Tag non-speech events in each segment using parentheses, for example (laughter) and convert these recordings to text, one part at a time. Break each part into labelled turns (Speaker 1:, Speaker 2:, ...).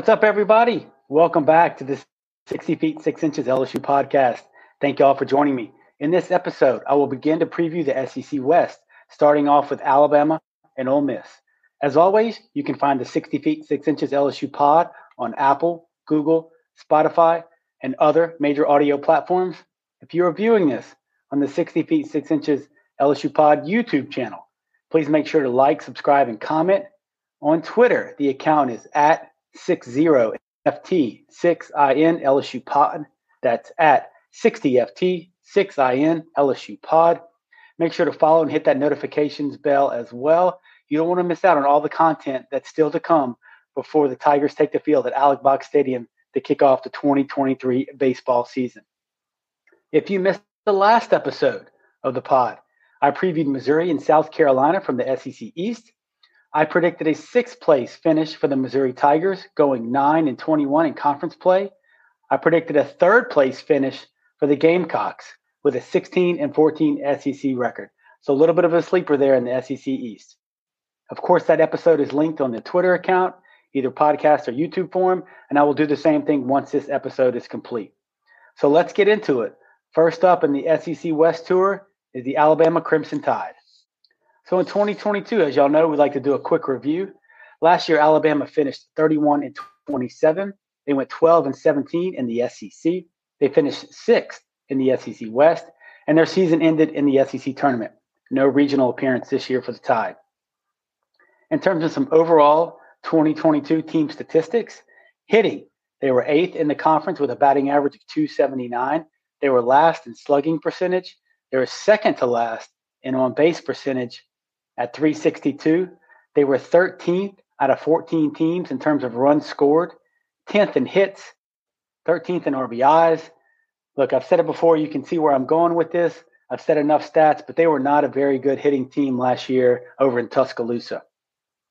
Speaker 1: What's up, everybody? Welcome back to this 60 Feet 6 Inches LSU podcast. Thank you all for joining me. In this episode, I will begin to preview the SEC West, starting off with Alabama and Ole Miss. As always, you can find the 60 Feet 6 Inches LSU pod on Apple, Google, Spotify, and other major audio platforms. If you are viewing this on the 60 Feet 6 Inches LSU pod YouTube channel, please make sure to like, subscribe, and comment. On Twitter, the account is at 60FT, 6IN LSU Pod. That's at 60FT, 6IN LSU Pod. Make sure to follow and hit that notifications bell as well. You don't want to miss out on all the content that's still to come before the Tigers take the field at Alex Box Stadium to kick off the 2023 baseball season. If you missed the last episode of the pod, I previewed Missouri and South Carolina from the SEC East. I predicted a sixth place finish for the Missouri Tigers, going 9 and 21 in conference play. I predicted a third place finish for the Gamecocks with a 16 and 14 SEC record. So a little bit of a sleeper there in the SEC East. Of course, that episode is linked on the Twitter account, either podcast or YouTube form, and I will do the same thing once this episode is complete. So let's get into it. First up in the SEC West Tour is the Alabama Crimson Tide. So in 2022, as y'all know, we like to do a quick review. Last year, Alabama finished 31 and 27. They went 12 and 17 in the SEC. They finished sixth in the SEC West, and their season ended in the SEC tournament. No regional appearance this year for the Tide. In terms of some overall 2022 team statistics, hitting, they were eighth in the conference with a batting average of 279. They were last in slugging percentage. They were second to last in on base percentage at 362. They were 13th out of 14 teams in terms of runs scored, 10th in hits, 13th in RBIs. Look, I've said it before. You can see where I'm going with this. I've said enough stats, but they were not a very good hitting team last year over in Tuscaloosa.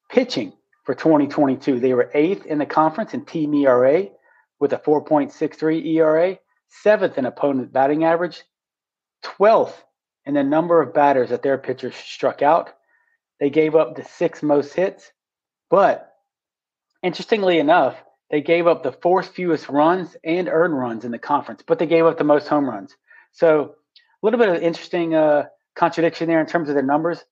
Speaker 1: Pitching for 2022, they were eighth in the conference in team ERA with a 4.63 ERA, seventh in opponent batting average, 12th in the number of batters that their pitchers struck out, they gave up the six most hits, but interestingly enough, they gave up the fourth fewest runs and earned runs in the conference, but they gave up the most home runs. So a little bit of interesting uh, contradiction there in terms of their numbers.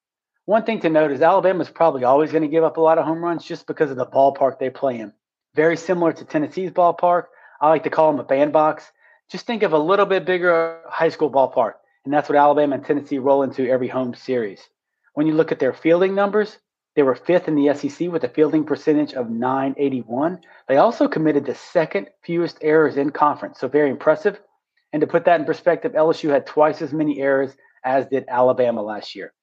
Speaker 1: One thing to note is Alabama's probably always going to give up a lot of home runs just because of the ballpark they play in. Very similar to Tennessee's ballpark. I like to call them a bandbox. Just think of a little bit bigger high school ballpark, and that's what Alabama and Tennessee roll into every home series. When you look at their fielding numbers, they were fifth in the SEC with a fielding percentage of 981. They also committed the second fewest errors in conference, so very impressive. And to put that in perspective, LSU had twice as many errors as did Alabama last year.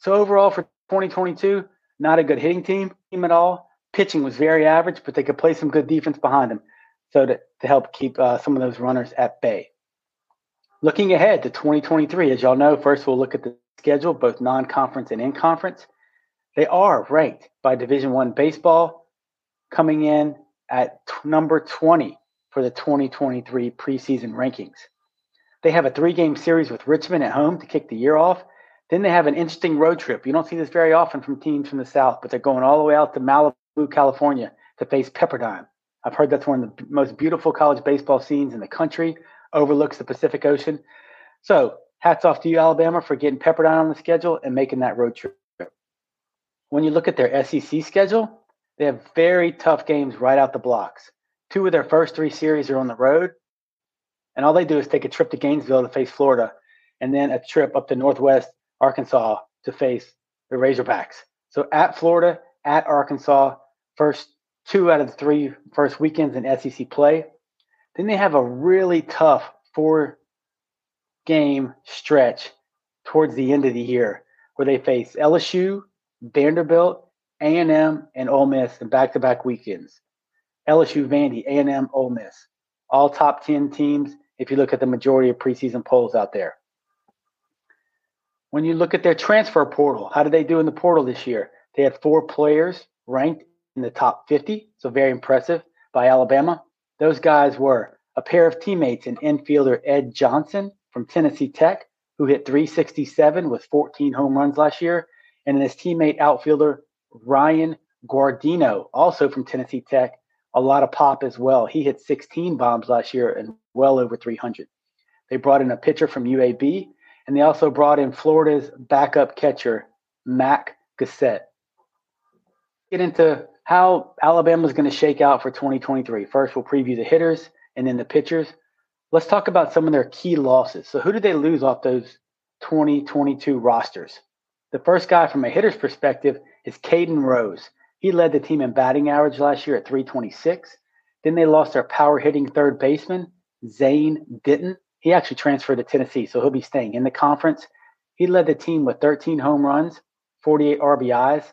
Speaker 1: So overall for 2022, not a good hitting team, at all. Pitching was very average, but they could play some good defense behind them, so to, to help keep uh, some of those runners at bay. Looking ahead to 2023, as y'all know, first we'll look at the schedule, both non-conference and in-conference. They are ranked by Division One baseball, coming in at t- number 20 for the 2023 preseason rankings. They have a three-game series with Richmond at home to kick the year off. Then they have an interesting road trip. You don't see this very often from teams from the South, but they're going all the way out to Malibu, California to face Pepperdine. I've heard that's one of the most beautiful college baseball scenes in the country, overlooks the Pacific Ocean. So hats off to you, Alabama, for getting Pepperdine on the schedule and making that road trip. When you look at their SEC schedule, they have very tough games right out the blocks. Two of their first three series are on the road, and all they do is take a trip to Gainesville to face Florida, and then a trip up to Northwest Arkansas to face the Razorbacks. So at Florida, at Arkansas, first two out of the three first weekends in SEC play. Then they have a really tough four game stretch towards the end of the year where they face LSU, Vanderbilt, A&M, and Ole Miss in back-to-back weekends. LSU, Vandy, A&M, Ole Miss, all top 10 teams if you look at the majority of preseason polls out there. When you look at their transfer portal, how did they do in the portal this year? They had four players ranked in the top 50, so very impressive by Alabama. Those guys were a pair of teammates in infielder Ed Johnson from Tennessee Tech, who hit 367 with 14 home runs last year, and his teammate outfielder Ryan Guardino, also from Tennessee Tech, a lot of pop as well. He hit 16 bombs last year and well over 300. They brought in a pitcher from UAB, and they also brought in Florida's backup catcher, Mac Guscette. Get into how Alabama's going to shake out for 2023. First, we'll preview the hitters and then the pitchers. Let's talk about some of their key losses. So, who did they lose off those 2022 rosters? The first guy from a hitter's perspective is Caden Rose. He led the team in batting average last year at 326. Then they lost their power hitting third baseman, Zane Denton. He actually transferred to Tennessee, so he'll be staying in the conference. He led the team with 13 home runs, 48 RBIs.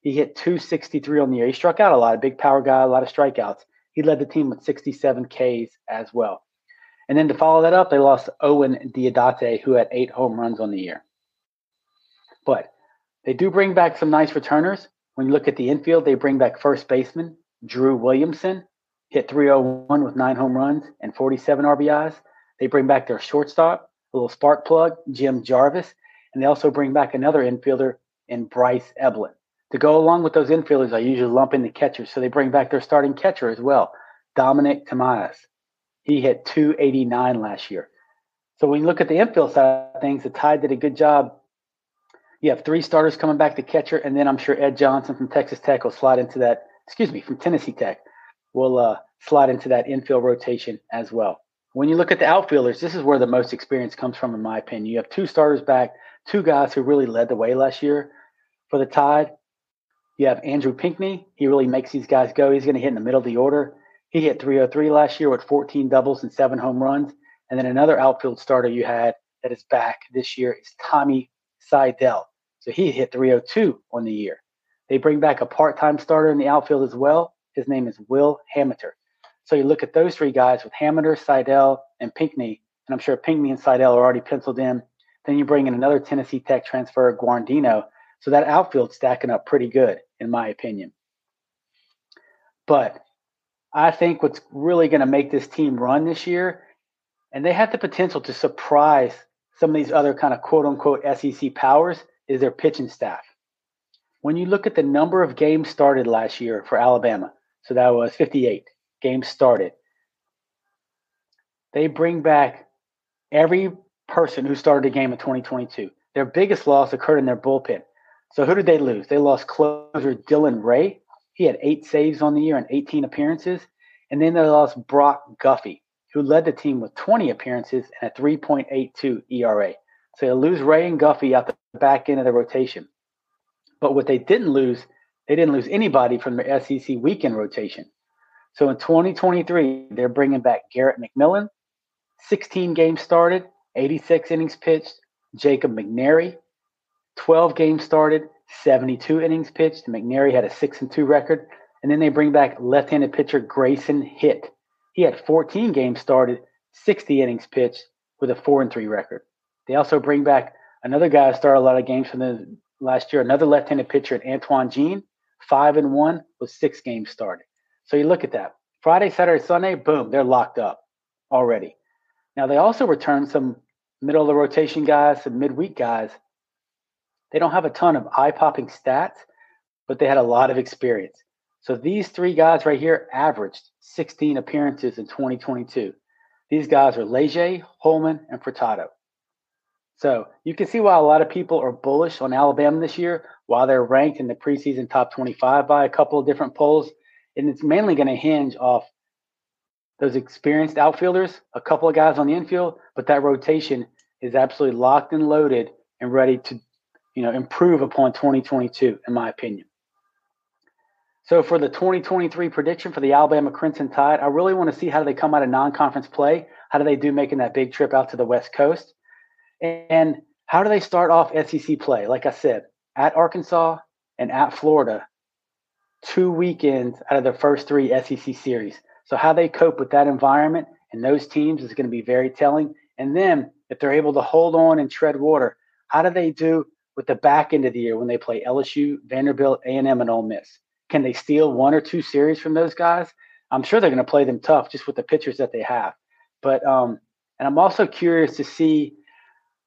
Speaker 1: He hit 263 on the year. He struck out a lot, a big power guy, a lot of strikeouts. He led the team with 67 Ks as well. And then to follow that up, they lost Owen Diodati, who had eight home runs on the year. But they do bring back some nice returners. When you look at the infield, they bring back first baseman Drew Williamson, hit 301 with nine home runs and 47 RBIs. They bring back their shortstop, a little spark plug, Jim Jarvis, and they also bring back another infielder in Bryce Eblin. To go along with those infielders, I usually lump in the catchers, so they bring back their starting catcher as well, Dominic Tamayo. He hit 289 last year. So when you look at the infield side of things, the Tide did a good job you have three starters coming back to catcher, and then I'm sure Ed Johnson from Texas Tech will slide into that. Excuse me, from Tennessee Tech will uh, slide into that infield rotation as well. When you look at the outfielders, this is where the most experience comes from, in my opinion. You have two starters back, two guys who really led the way last year for the Tide. You have Andrew Pinckney. He really makes these guys go. He's going to hit in the middle of the order. He hit 303 last year with 14 doubles and seven home runs. And then another outfield starter you had that is back this year is Tommy Seidel. So he hit 302 on the year. They bring back a part-time starter in the outfield as well. His name is Will Hamiter. So you look at those three guys with Hamiter, Seidel, and Pinckney, and I'm sure Pinckney and Seidel are already penciled in. Then you bring in another Tennessee Tech transfer, Guarandino. So that outfield's stacking up pretty good, in my opinion. But I think what's really going to make this team run this year, and they have the potential to surprise some of these other kind of quote unquote SEC powers, is their pitching staff. When you look at the number of games started last year for Alabama, so that was 58 games started, they bring back every person who started a game in 2022. Their biggest loss occurred in their bullpen. So who did they lose? They lost closer Dylan Ray. He had eight saves on the year and 18 appearances. And then they lost Brock Guffey, who led the team with 20 appearances and a 3.82 ERA. So they lose Ray and Guffey out the back end of the rotation. But what they didn't lose, they didn't lose anybody from their SEC weekend rotation. So in 2023, they're bringing back Garrett McMillan, 16 games started, 86 innings pitched. Jacob McNary, 12 games started, 72 innings pitched. McNary had a 6 and 2 record. And then they bring back left handed pitcher Grayson Hitt. He had 14 games started, 60 innings pitched with a 4 and 3 record. They also bring back another guy who started a lot of games from the last year, another left-handed pitcher, Antoine Jean, five and one with six games started. So you look at that. Friday, Saturday, Sunday, boom, they're locked up already. Now they also return some middle of the rotation guys, some midweek guys. They don't have a ton of eye-popping stats, but they had a lot of experience. So these three guys right here averaged 16 appearances in 2022. These guys are Leger, Holman, and Furtado. So you can see why a lot of people are bullish on Alabama this year, while they're ranked in the preseason top 25 by a couple of different polls. And it's mainly going to hinge off those experienced outfielders, a couple of guys on the infield, but that rotation is absolutely locked and loaded and ready to, you know, improve upon 2022, in my opinion. So for the 2023 prediction for the Alabama Crimson Tide, I really want to see how do they come out of non-conference play. How do they do making that big trip out to the West Coast? And how do they start off SEC play? Like I said, at Arkansas and at Florida, two weekends out of their first three SEC series. So how they cope with that environment and those teams is going to be very telling. And then if they're able to hold on and tread water, how do they do with the back end of the year when they play LSU, Vanderbilt, A&M, and Ole Miss? Can they steal one or two series from those guys? I'm sure they're going to play them tough just with the pitchers that they have. But um, and I'm also curious to see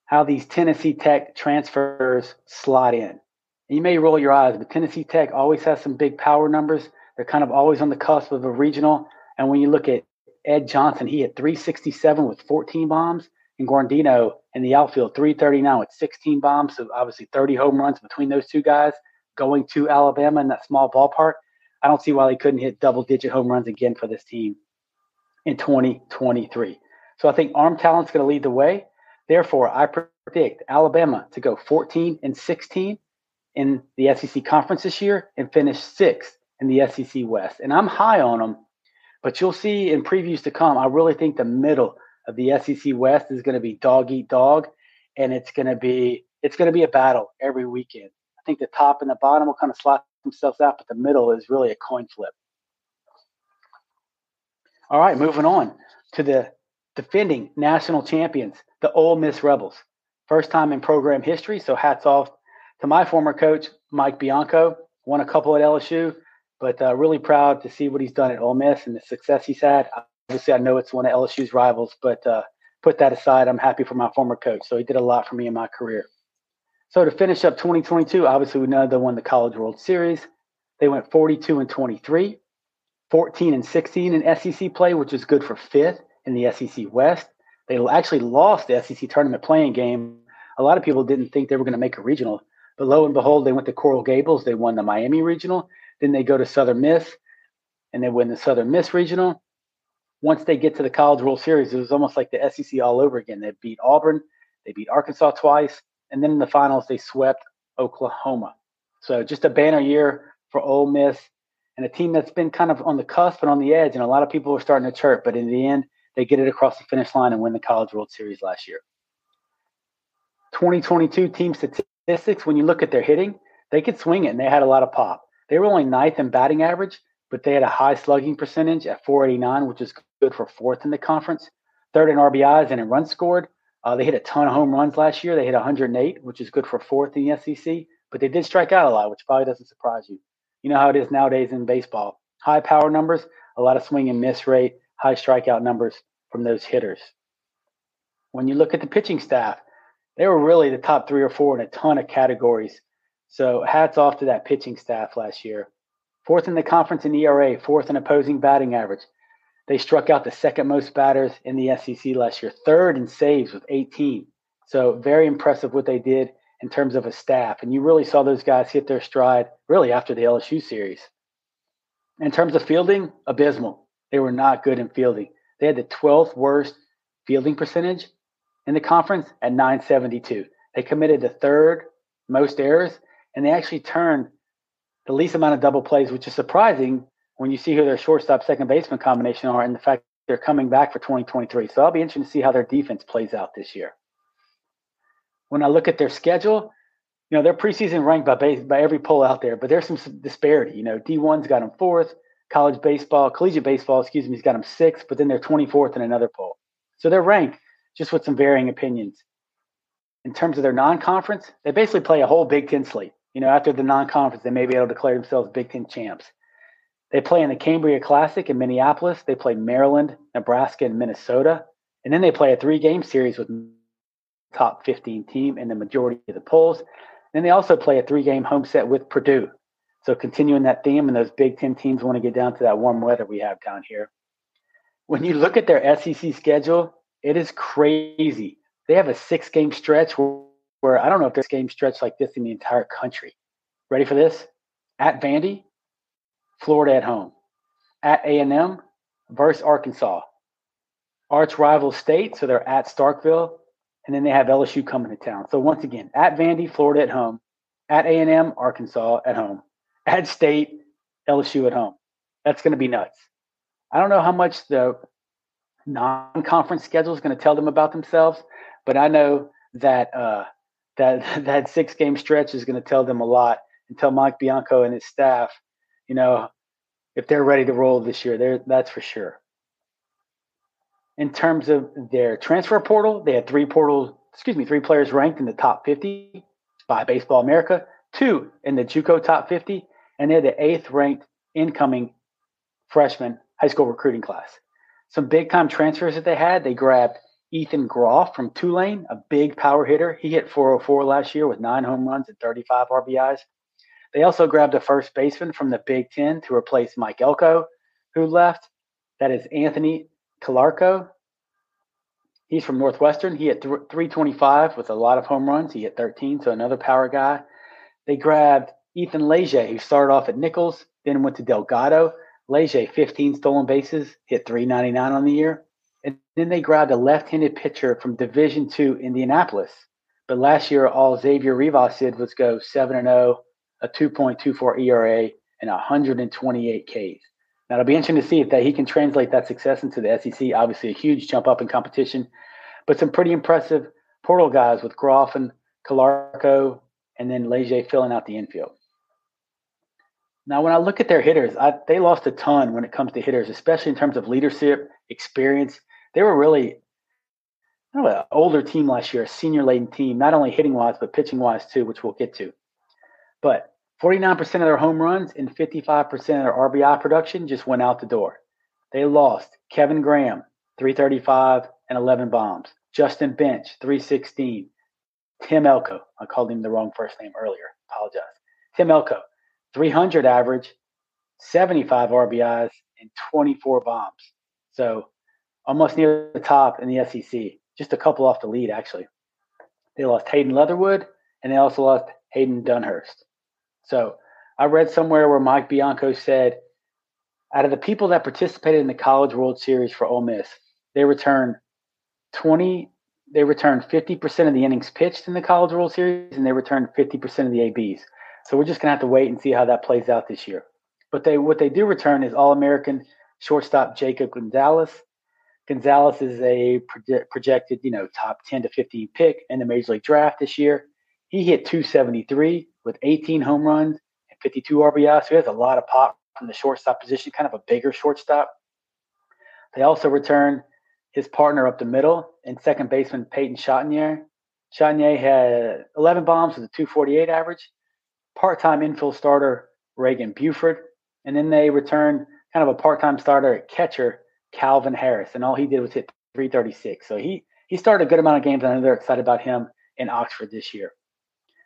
Speaker 1: how these Tennessee Tech transfers slot in. And you may roll your eyes, but Tennessee Tech always has some big power numbers. They're kind of always on the cusp of a regional. And when you look at Ed Johnson, he had 367 with 14 bombs, and Guarandino in the outfield 339 with 16 bombs. So obviously 30 home runs between those two guys going to Alabama in that small ballpark. I don't see why they couldn't hit double digit home runs again for this team in 2023. So I think arm talent's going to lead the way. Therefore, I predict Alabama to go 14 and 16 in the SEC conference this year and finish sixth in the SEC West. And I'm high on them, but you'll see in previews to come, I really think the middle of the SEC West is going to be dog eat dog, and it's going to be it's going to be a battle every weekend. I think the top and the bottom will kind of slot themselves out, but the middle is really a coin flip. All right, moving on to the defending national champions, the Ole Miss Rebels. First time in program history, so hats off to my former coach, Mike Bianco. Won a couple at LSU, but uh, really proud to see what he's done at Ole Miss and the success he's had. Obviously, I know it's one of LSU's rivals, but uh, put that aside, I'm happy for my former coach. So he did a lot for me in my career. So to finish up 2022, obviously we know they won the College World Series. They went 42 and 23, 14 and 16 in SEC play, which is good for fifth in the SEC West. They actually lost the SEC tournament playing game. A lot of people didn't think they were going to make a regional, but lo and behold, they went to Coral Gables. They won the Miami regional. Then they go to Southern Miss, and they win the Southern Miss regional. Once they get to the College World Series, it was almost like the SEC all over again. They beat Auburn, they beat Arkansas twice, and then in the finals, they swept Oklahoma. So just a banner year for Ole Miss and a team that's been kind of on the cusp and on the edge. And a lot of people were starting to chirp, but in the end, they get it across the finish line and win the College World Series last year. 2022 team statistics, when you look at their hitting, they could swing it and they had a lot of pop. They were only ninth in batting average, but they had a high slugging percentage at 489, which is good for fourth in the conference. Third in RBIs and in runs scored, uh, they hit a ton of home runs last year. They hit 108, which is good for fourth in the SEC, but they did strike out a lot, which probably doesn't surprise you. You know how it is nowadays in baseball. High power numbers, a lot of swing and miss rate, high strikeout numbers from those hitters. When you look at the pitching staff, they were really the top three or four in a ton of categories. So hats off to that pitching staff last year. Fourth in the conference in ERA, fourth in opposing batting average, they struck out the second most batters in the SEC last year, third in saves with 18. So very impressive what they did in terms of a staff. And you really saw those guys hit their stride really after the LSU series. In terms of fielding, abysmal. They were not good in fielding. They had the 12th worst fielding percentage in the conference at 972. They committed the third most errors, and they actually turned the least amount of double plays, which is surprising when you see who their shortstop second baseman combination are and the fact they're coming back for 2023. So I'll be interested to see how their defense plays out this year. When I look at their schedule, you know, they're preseason ranked by base, by every poll out there, but there's some disparity. You know, D1's got them fourth, college baseball, collegiate baseball, excuse me, has got them sixth, but then they're 24th in another poll. So they're ranked just with some varying opinions. In terms of their non-conference, they basically play a whole Big Ten slate. You know, after the non-conference, they may be able to declare themselves Big Ten champs. They play in the Cambria Classic in Minneapolis. They play Maryland, Nebraska, and Minnesota. And then they play a three game series with top 15 team in the majority of the polls. And they also play a three game home set with Purdue. So continuing that theme, and those Big Ten teams want to get down to that warm weather we have down here. When you look at their SEC schedule, it is crazy. They have a six game stretch where, where I don't know if this game stretch like this in the entire country. Ready for this? At Vandy, Florida at home. At A&M versus Arkansas. Arch rival state, so they're at Starkville, and then they have LSU coming to town. So once again, at Vandy, Florida at home. At A&M, Arkansas at home. At State, LSU at home. That's going to be nuts. I don't know how much the non-conference schedule is going to tell them about themselves, but I know that uh, that (laughs) that six-game stretch is going to tell them a lot and tell Mike Bianco and his staff you know, if they're ready to roll this year, there that's for sure. In terms of their transfer portal, they had three portals, excuse me, three players ranked in the top 50 by Baseball America, two in the JUCO top 50, and they're the eighth ranked incoming freshman high school recruiting class. Some big time transfers that they had, they grabbed Ethan Groff from Tulane, a big power hitter. He hit 404 last year with nine home runs and 35 RBIs. They also grabbed a first baseman from the Big Ten to replace Mike Elko, who left. That is Anthony Calarco. He's from Northwestern. He hit 325 with a lot of home runs. He hit 13, so another power guy. They grabbed Ethan Leger, who started off at Nicholls, then went to Delgado. Leger, 15 stolen bases, hit 399 on the year. And then they grabbed a left-handed pitcher from Division Two Indianapolis. But last year, all Xavier Rivas did was go 7 and 0, a 2.24 ERA, and 128 Ks. Now it'll be interesting to see if that he can translate that success into the SEC. Obviously, a huge jump up in competition, but some pretty impressive portal guys with Groff and Calarco, and then Leger filling out the infield. Now, when I look at their hitters, I, they lost a ton when it comes to hitters, especially in terms of leadership, experience. They were really kind of an older team last year, a senior laden team, not only hitting wise, but pitching wise too, which we'll get to. But 49% of their home runs and 55% of their RBI production just went out the door. They lost Kevin Graham, 335 and 11 bombs. Justin Bench, 316. Tim Elko, I called him the wrong first name earlier. Apologize. Tim Elko, 300 average, 75 RBIs, and 24 bombs. So almost near the top in the SEC. Just a couple off the lead, actually. They lost Hayden Leatherwood, and they also lost Hayden Dunhurst. So I read somewhere where Mike Bianco said, out of the people that participated in the College World Series for Ole Miss, they returned 20, they returned 50% of the innings pitched in the College World Series, and they returned 50% of the ABs. So we're just gonna have to wait and see how that plays out this year. But they what they do return is All American shortstop Jacob Gonzalez. Gonzalez is a proje- projected, you know, top 10 to 15 pick in the Major League Draft this year. He hit 273 with 18 home runs and 52 RBI. So he has a lot of pop from the shortstop position, kind of a bigger shortstop. They also return his partner up the middle and second baseman Peyton Chatagnier. Chatagnier had 11 bombs with a 248 average. Part-time infield starter Reagan Burford, and then they return kind of a part-time starter at catcher Calvin Harris, and all he did was hit 336. So he he started a good amount of games. I know they're excited about him in Oxford this year.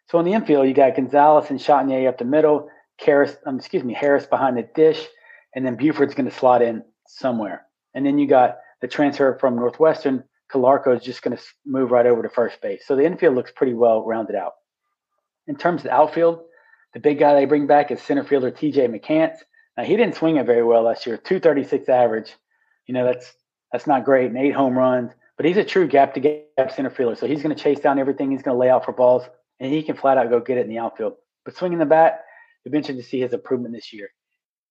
Speaker 1: So in the infield, you got Gonzalez and Chatagnier up the middle, Harris, um, excuse me, Harris behind the dish, and then Burford's going to slot in somewhere. And then you got the transfer from Northwestern, Calarco is just going to move right over to first base. So the infield looks pretty well rounded out. In terms of the outfield, the big guy they bring back is center fielder TJ McCants. Now he didn't swing it very well last year, 236 average. You know, that's that's not great, and eight home runs, but he's a true gap to gap center fielder. So he's going to chase down everything. He's going to lay out for balls and he can flat out go get it in the outfield. But swinging the bat, be interesting to see his improvement this year.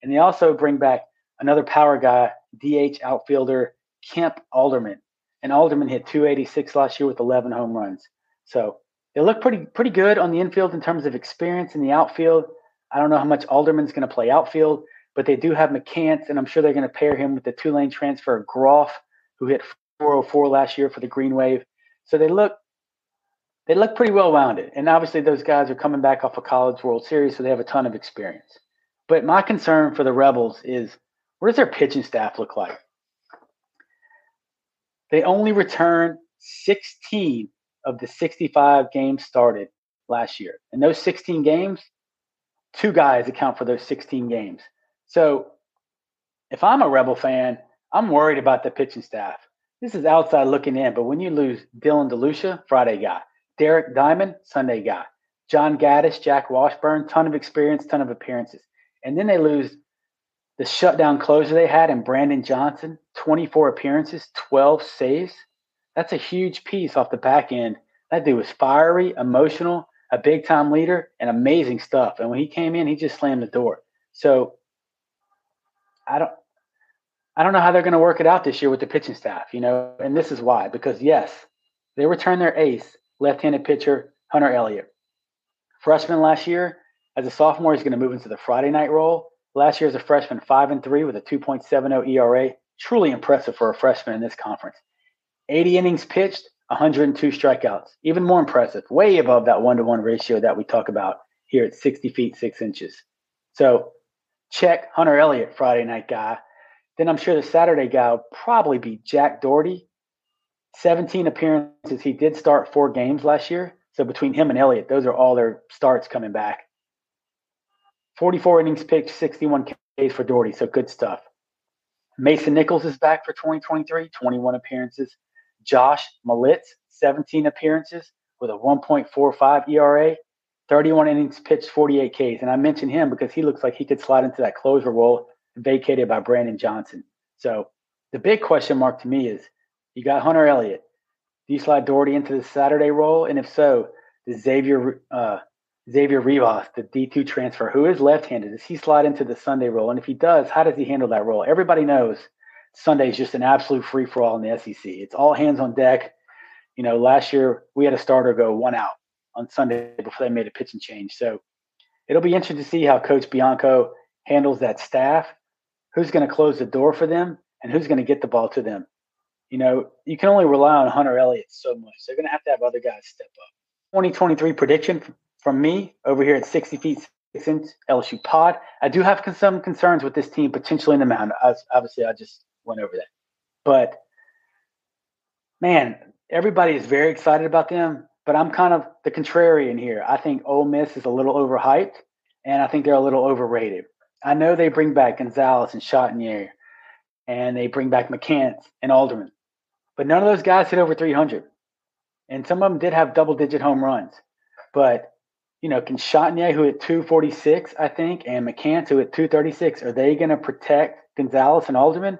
Speaker 1: And they also bring back another power guy, DH outfielder Kemp Alderman. And Alderman hit 286 last year with 11 home runs. So they look pretty pretty good on the infield in terms of experience in the outfield. I don't know how much Alderman's going to play outfield, but they do have McCants, and I'm sure they're going to pair him with the Tulane transfer Groff, who hit 404 last year for the Green Wave. So they look they look pretty well rounded. And obviously, those guys are coming back off a College World Series, so they have a ton of experience. But my concern for the Rebels is what does their pitching staff look like? They only returned 16 of the 65 games started last year. And those 16 games, two guys account for those 16 games. So if I'm a Rebel fan, I'm worried about the pitching staff. This is outside looking in, but when you lose Dylan DeLucia, Friday guy, Derek Diamond, Sunday guy. John Gaddis, Jack Washburn, ton of experience, ton of appearances. And then they lose the shutdown closer they had in Brandon Johnson, 24 appearances, 12 saves. That's a huge piece off the back end. That dude was fiery, emotional, a big time leader, and amazing stuff. And when he came in, he just slammed the door. So I don't I don't know how they're going to work it out this year with the pitching staff, you know, and this is why. Because yes, they returned their ace, left-handed pitcher Hunter Elliott. Freshman last year, as a sophomore, he's going to move into the Friday night role. Last year as a freshman, five and three with a 2.70 ERA. Truly impressive for a freshman in this conference. 80 innings pitched, 102 strikeouts. Even more impressive, way above that one to one ratio that we talk about here at 60 feet, six inches. So check Hunter Elliott, Friday night guy. Then I'm sure the Saturday guy will probably be Jack Dougherty, 17 appearances. He did start four games last year. So between him and Elliott, those are all their starts coming back. 44 innings pitched, 61 Ks for Dougherty. So good stuff. Mason Nichols is back for 2023, 21 appearances. Josh Mallitz, 17 appearances with a 1.45 ERA, 31 innings pitched, 48 Ks. And I mentioned him because he looks like he could slide into that closer role vacated by Brandon Johnson. So the big question mark to me is you got Hunter Elliott. Do you slide Dougherty into the Saturday role? And if so, does Xavier uh, Xavier Rivas, the D2 transfer, who is left-handed, does he slide into the Sunday role? And if he does, how does he handle that role? Everybody knows Sunday is just an absolute free-for-all in the SEC. It's all hands on deck. You know, last year we had a starter go one out on Sunday before they made a pitching change. So it'll be interesting to see how Coach Bianco handles that staff. Who's going to close the door for them, and who's going to get the ball to them? You know, you can only rely on Hunter Elliott so much. They're going to have to have other guys step up. 2023 prediction from me over here at 60 feet six LSU pod. I do have some concerns with this team potentially in the mound. Obviously, I just went over that, but man, everybody is very excited about them. But I'm kind of the contrarian here. I think Ole Miss is a little overhyped, and I think they're a little overrated. I know they bring back Gonzalez and Chatagnier, and they bring back McCants and Alderman, but none of those guys hit over 300, and some of them did have double-digit home runs. But you know, can Chatagnier, who hit 246, I think, and McCants, who hit 236, are they going to protect Gonzalez and Alderman?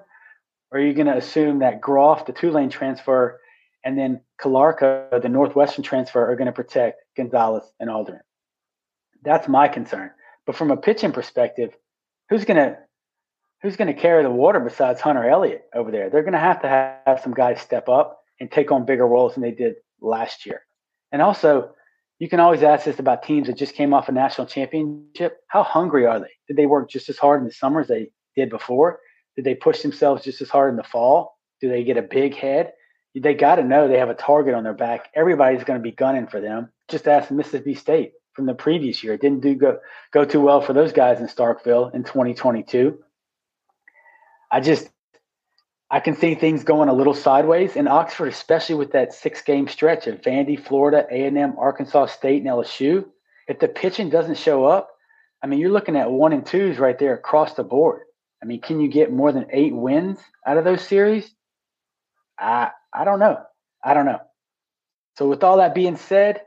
Speaker 1: Or are you going to assume that Groff, the Tulane transfer, and then Calarco, the Northwestern transfer, are going to protect Gonzalez and Alderman? That's my concern. But from a pitching perspective, who's going to who's going to carry the water besides Hunter Elliott over there? They're going to have to have some guys step up and take on bigger roles than they did last year. And also, you can always ask this about teams that just came off a national championship. How hungry are they? Did they work just as hard in the summer as they did before? Did they push themselves just as hard in the fall? Do they get a big head? They got to know they have a target on their back. Everybody's going to be gunning for them. Just ask Mississippi State from the previous year. It didn't do go, go too well for those guys in Starkville in 2022. I just I can see things going a little sideways in Oxford, especially with that six game stretch of Vandy, Florida, A&M, Arkansas State, and LSU. If the pitching doesn't show up, I mean, you're looking at one and twos right there across the board. I mean, can you get more than eight wins out of those series? I I don't know. I don't know. So with all that being said,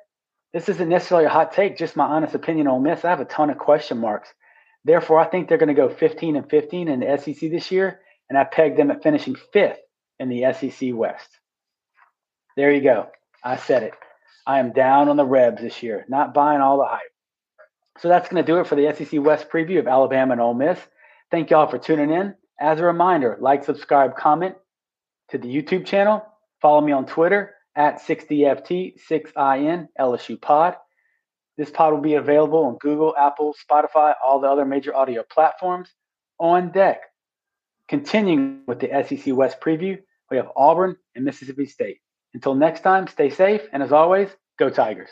Speaker 1: this isn't necessarily a hot take, just my honest opinion on Miss. I have a ton of question marks. Therefore, I think they're going to go 15 and 15 in the SEC this year and I pegged them at finishing fifth in the SEC West. There you go. I said it. I am down on the Rebs this year, not buying all the hype. So that's going to do it for the SEC West preview of Alabama and Ole Miss. Thank y'all for tuning in. As a reminder, like, subscribe, comment to the YouTube channel. Follow me on Twitter at 60FT6IN LSU Pod. This pod will be available on Google, Apple, Spotify, all the other major audio platforms. On deck, Continuing with the SEC West preview, we have Auburn and Mississippi State. Until next time, stay safe, and as always, go Tigers.